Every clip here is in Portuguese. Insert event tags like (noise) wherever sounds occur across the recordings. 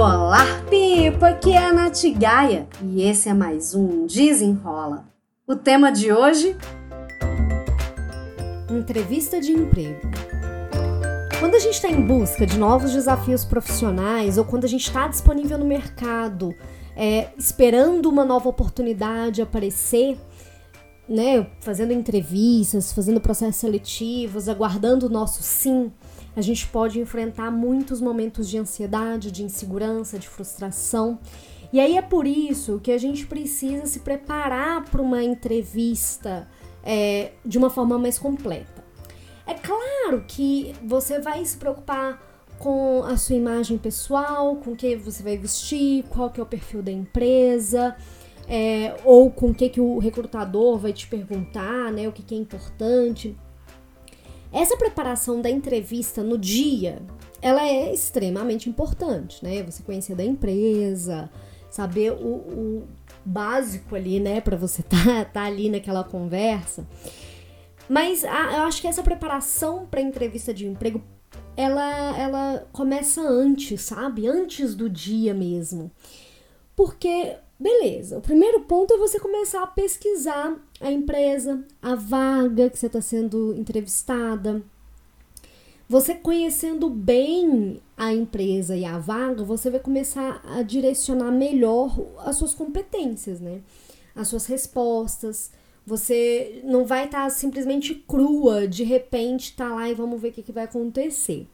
Olá, Pipa! Aqui é a Nath Gaia e esse é mais um Desenrola. O tema de hoje? Entrevista de emprego. Quando a gente está em busca de novos desafios profissionais ou quando a gente está disponível no mercado, é, esperando uma nova oportunidade aparecer, né, fazendo entrevistas, fazendo processos seletivos, aguardando o nosso sim, a gente pode enfrentar muitos momentos de ansiedade, de insegurança, de frustração. E aí é por isso que a gente precisa se preparar para uma entrevista é, de uma forma mais completa. É claro que você vai se preocupar com a sua imagem pessoal, com o que você vai vestir, qual que é o perfil da empresa, é, ou com o que, que o recrutador vai te perguntar, né? O que, que é importante. Essa preparação da entrevista no dia, ela é extremamente importante, né? Você conhecer da empresa, saber o, o básico ali, né? Para você (laughs) tá, tá ali naquela conversa. Mas a, eu acho que essa preparação para entrevista de emprego, ela, ela começa antes, sabe? Antes do dia mesmo. Porque Beleza, o primeiro ponto é você começar a pesquisar a empresa, a vaga que você está sendo entrevistada. Você conhecendo bem a empresa e a vaga, você vai começar a direcionar melhor as suas competências, né? As suas respostas. Você não vai estar tá simplesmente crua, de repente tá lá e vamos ver o que, que vai acontecer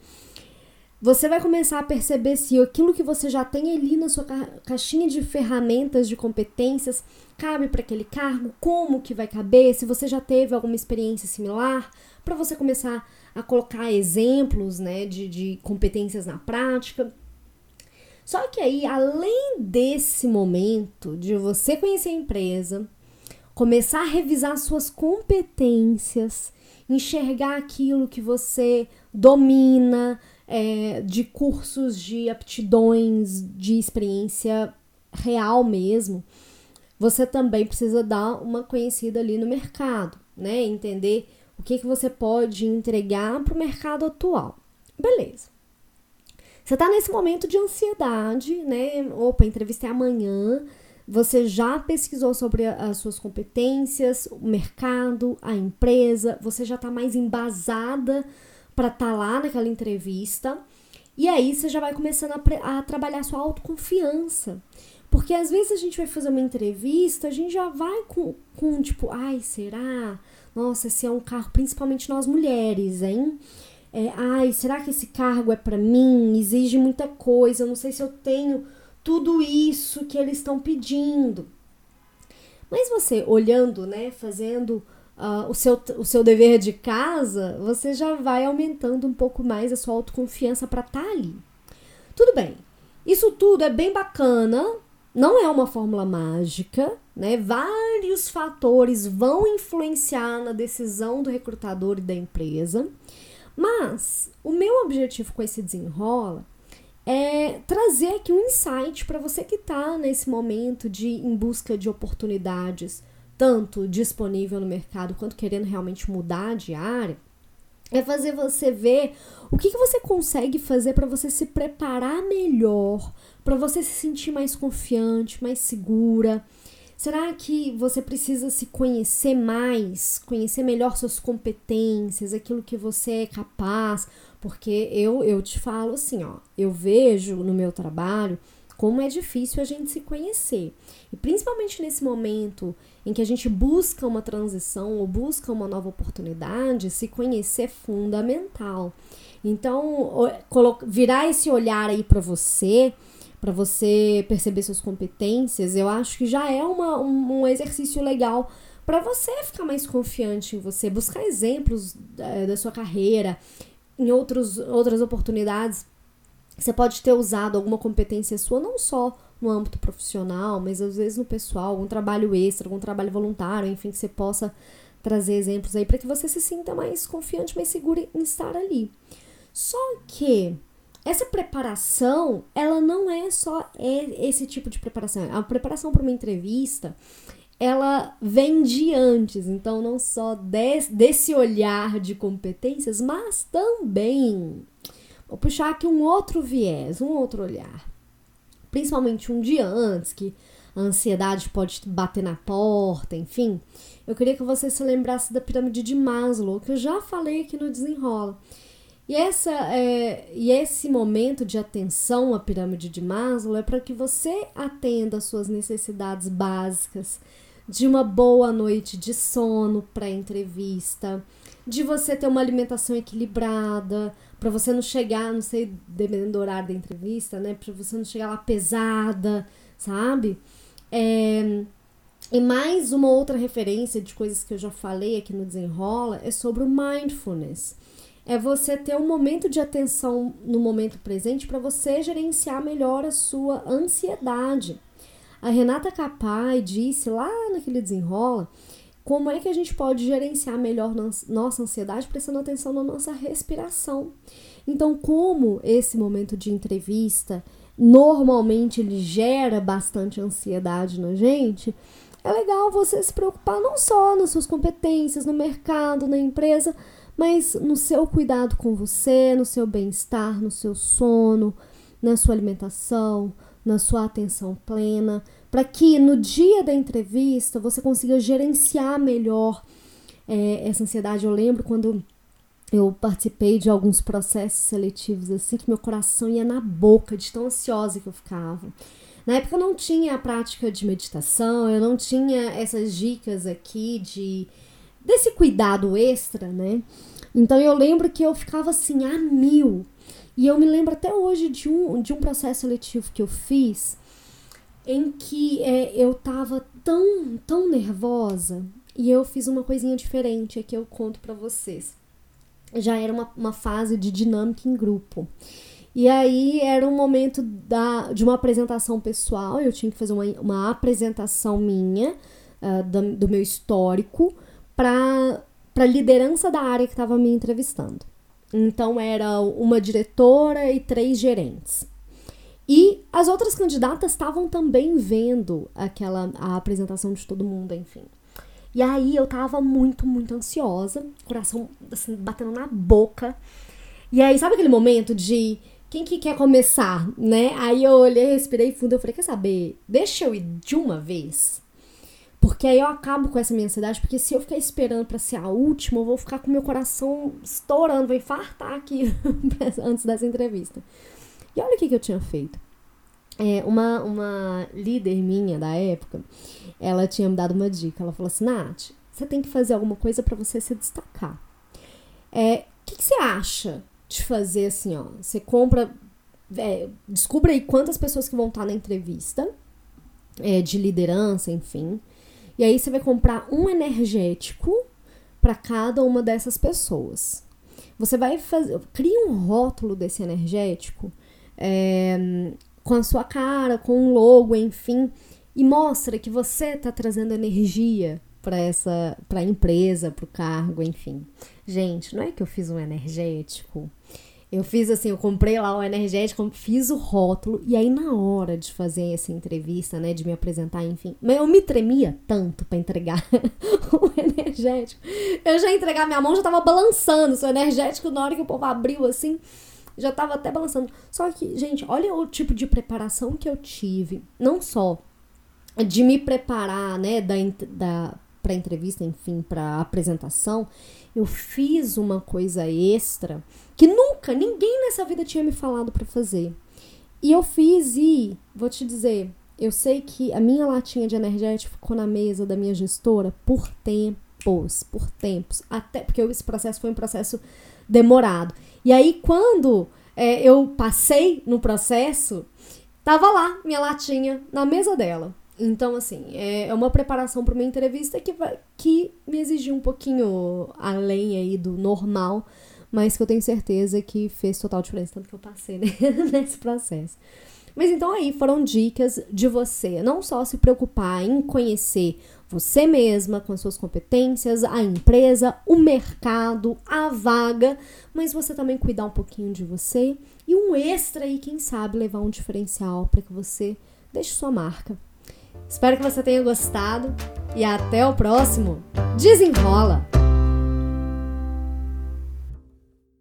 você vai começar a perceber se aquilo que você já tem ali na sua ca caixinha de ferramentas, de competências, cabe para aquele cargo, como que vai caber, se você já teve alguma experiência similar, para você começar a colocar exemplos né, de, de competências na prática. Só que aí, além desse momento de você conhecer a empresa, começar a revisar suas competências, enxergar aquilo que você domina, é, de cursos de aptidões, de experiência real mesmo, você também precisa dar uma conhecida ali no mercado, né? Entender o que, que você pode entregar para o mercado atual. Beleza. Você está nesse momento de ansiedade, né? Opa, entrevista é amanhã. Você já pesquisou sobre as suas competências, o mercado, a empresa, você já está mais embasada para estar tá lá naquela entrevista. E aí você já vai começando a, a trabalhar sua autoconfiança. Porque às vezes a gente vai fazer uma entrevista, a gente já vai com, com tipo, ai, será? Nossa, esse é um carro, principalmente nós mulheres, hein? É, ai, será que esse cargo é para mim? Exige muita coisa, não sei se eu tenho tudo isso que eles estão pedindo. Mas você olhando, né, fazendo uh, o, seu, o seu dever de casa, você já vai aumentando um pouco mais a sua autoconfiança para estar tá ali. Tudo bem, isso tudo é bem bacana, não é uma fórmula mágica, né? Vários fatores vão influenciar na decisão do recrutador e da empresa, mas o meu objetivo com esse desenrola é trazer aqui um insight para você que está nesse momento de em busca de oportunidades tanto disponível no mercado quanto querendo realmente mudar de área, é fazer você ver o que, que você consegue fazer para você se preparar melhor, para você se sentir mais confiante, mais segura. Será que você precisa se conhecer mais, conhecer melhor suas competências, aquilo que você é capaz? Porque eu, eu te falo assim, ó, eu vejo no meu trabalho como é difícil a gente se conhecer. E principalmente nesse momento em que a gente busca uma transição ou busca uma nova oportunidade, se conhecer é fundamental. Então, virar esse olhar aí para você, para você perceber suas competências, eu acho que já é uma, um, um exercício legal para você ficar mais confiante em você, buscar exemplos da, eh, da sua carreira, em outros, outras oportunidades você pode ter usado alguma competência sua, não só no âmbito profissional, mas às vezes no pessoal, algum trabalho extra, algum trabalho voluntário, enfim, que você possa trazer exemplos aí para que você se sinta mais confiante, mais seguro em estar ali. Só que essa preparação, ela não é só esse tipo de preparação. A preparação para uma entrevista, ela vem de antes, então não só desse olhar de competências, mas também Vou puxar aqui um outro viés, um outro olhar. principalmente um dia antes, que a ansiedade pode bater na porta, enfim, eu queria que você se lembrasse da pirâmide de Maslow, que eu já falei aqui no Desenrola. E, essa, é, e esse momento de atenção à pirâmide de Maslow é para que você atenda às suas necessidades básicas de uma boa noite de sono para entrevista, de você ter uma alimentação equilibrada, para você não chegar, não sei, dependendo do horário da entrevista, né? Para você não chegar lá pesada, sabe? É, e mais uma outra referência de coisas que eu já falei aqui no Desenrola é sobre o mindfulness. É você ter um momento de atenção no momento presente para você gerenciar melhor a sua ansiedade. A Renata Capai disse lá naquele Desenrola como é que a gente pode gerenciar melhor nossa ansiedade prestando atenção na nossa respiração. Então, como esse momento de entrevista normalmente ele gera bastante ansiedade na gente, é legal você se preocupar não só nas suas competências, no mercado, na empresa, mas no seu cuidado com você, no seu bem-estar, no seu sono, na sua alimentação, na sua atenção plena, para que no dia da entrevista você consiga gerenciar melhor é, essa ansiedade. Eu lembro quando eu participei de alguns processos seletivos assim que meu coração ia na boca de tão ansiosa que eu ficava. Na época eu não tinha a prática de meditação, eu não tinha essas dicas aqui de desse cuidado extra, né? Então eu lembro que eu ficava assim a mil e eu me lembro até hoje de um, de um processo seletivo que eu fiz em que é, eu tava tão, tão nervosa e eu fiz uma coisinha diferente que eu conto para vocês. Já era uma, uma fase de dinâmica em grupo. E aí era um momento da, de uma apresentação pessoal, eu tinha que fazer uma, uma apresentação minha, uh, do, do meu histórico, para a liderança da área que estava me entrevistando. Então era uma diretora e três gerentes. E as outras candidatas estavam também vendo aquela a apresentação de todo mundo, enfim. E aí eu tava muito, muito ansiosa, coração assim, batendo na boca. E aí, sabe aquele momento de quem que quer começar, né? Aí eu olhei, respirei fundo, eu falei, quer saber? Deixa eu ir de uma vez. Porque aí eu acabo com essa minha ansiedade, porque se eu ficar esperando para ser a última, eu vou ficar com meu coração estourando, vou infartar aqui (laughs) antes dessa entrevista. E olha o que, que eu tinha feito. É, uma, uma líder minha da época, ela tinha me dado uma dica. Ela falou assim: Nath, você tem que fazer alguma coisa para você se destacar. É, o que, que você acha de fazer assim, ó? Você compra. É, descubra aí quantas pessoas que vão estar na entrevista, é, de liderança, enfim. E aí você vai comprar um energético para cada uma dessas pessoas. Você vai fazer. Cria um rótulo desse energético é, com a sua cara, com um logo, enfim, e mostra que você está trazendo energia para essa para a empresa, para o cargo, enfim. Gente, não é que eu fiz um energético eu fiz assim, eu comprei lá o energético, fiz o rótulo, e aí na hora de fazer essa entrevista, né, de me apresentar, enfim, eu me tremia tanto para entregar (laughs) o energético. Eu já entregar minha mão, já tava balançando, o energético, na hora que o povo abriu assim, já tava até balançando. Só que, gente, olha o tipo de preparação que eu tive, não só de me preparar, né, da, da para entrevista, enfim, para apresentação, eu fiz uma coisa extra que nunca ninguém nessa vida tinha me falado para fazer. E eu fiz e vou te dizer, eu sei que a minha latinha de energético ficou na mesa da minha gestora por tempos, por tempos, até porque esse processo foi um processo demorado. E aí quando é, eu passei no processo, tava lá minha latinha na mesa dela. Então, assim, é, é uma preparação para uma entrevista que, que me exigiu um pouquinho além aí do normal, mas que eu tenho certeza que fez total diferença, tanto que eu passei né, (laughs) nesse processo. Mas então aí foram dicas de você não só se preocupar em conhecer você mesma com as suas competências, a empresa, o mercado, a vaga, mas você também cuidar um pouquinho de você e um extra aí, quem sabe, levar um diferencial para que você deixe sua marca Espero que você tenha gostado e até o próximo. Desenrola!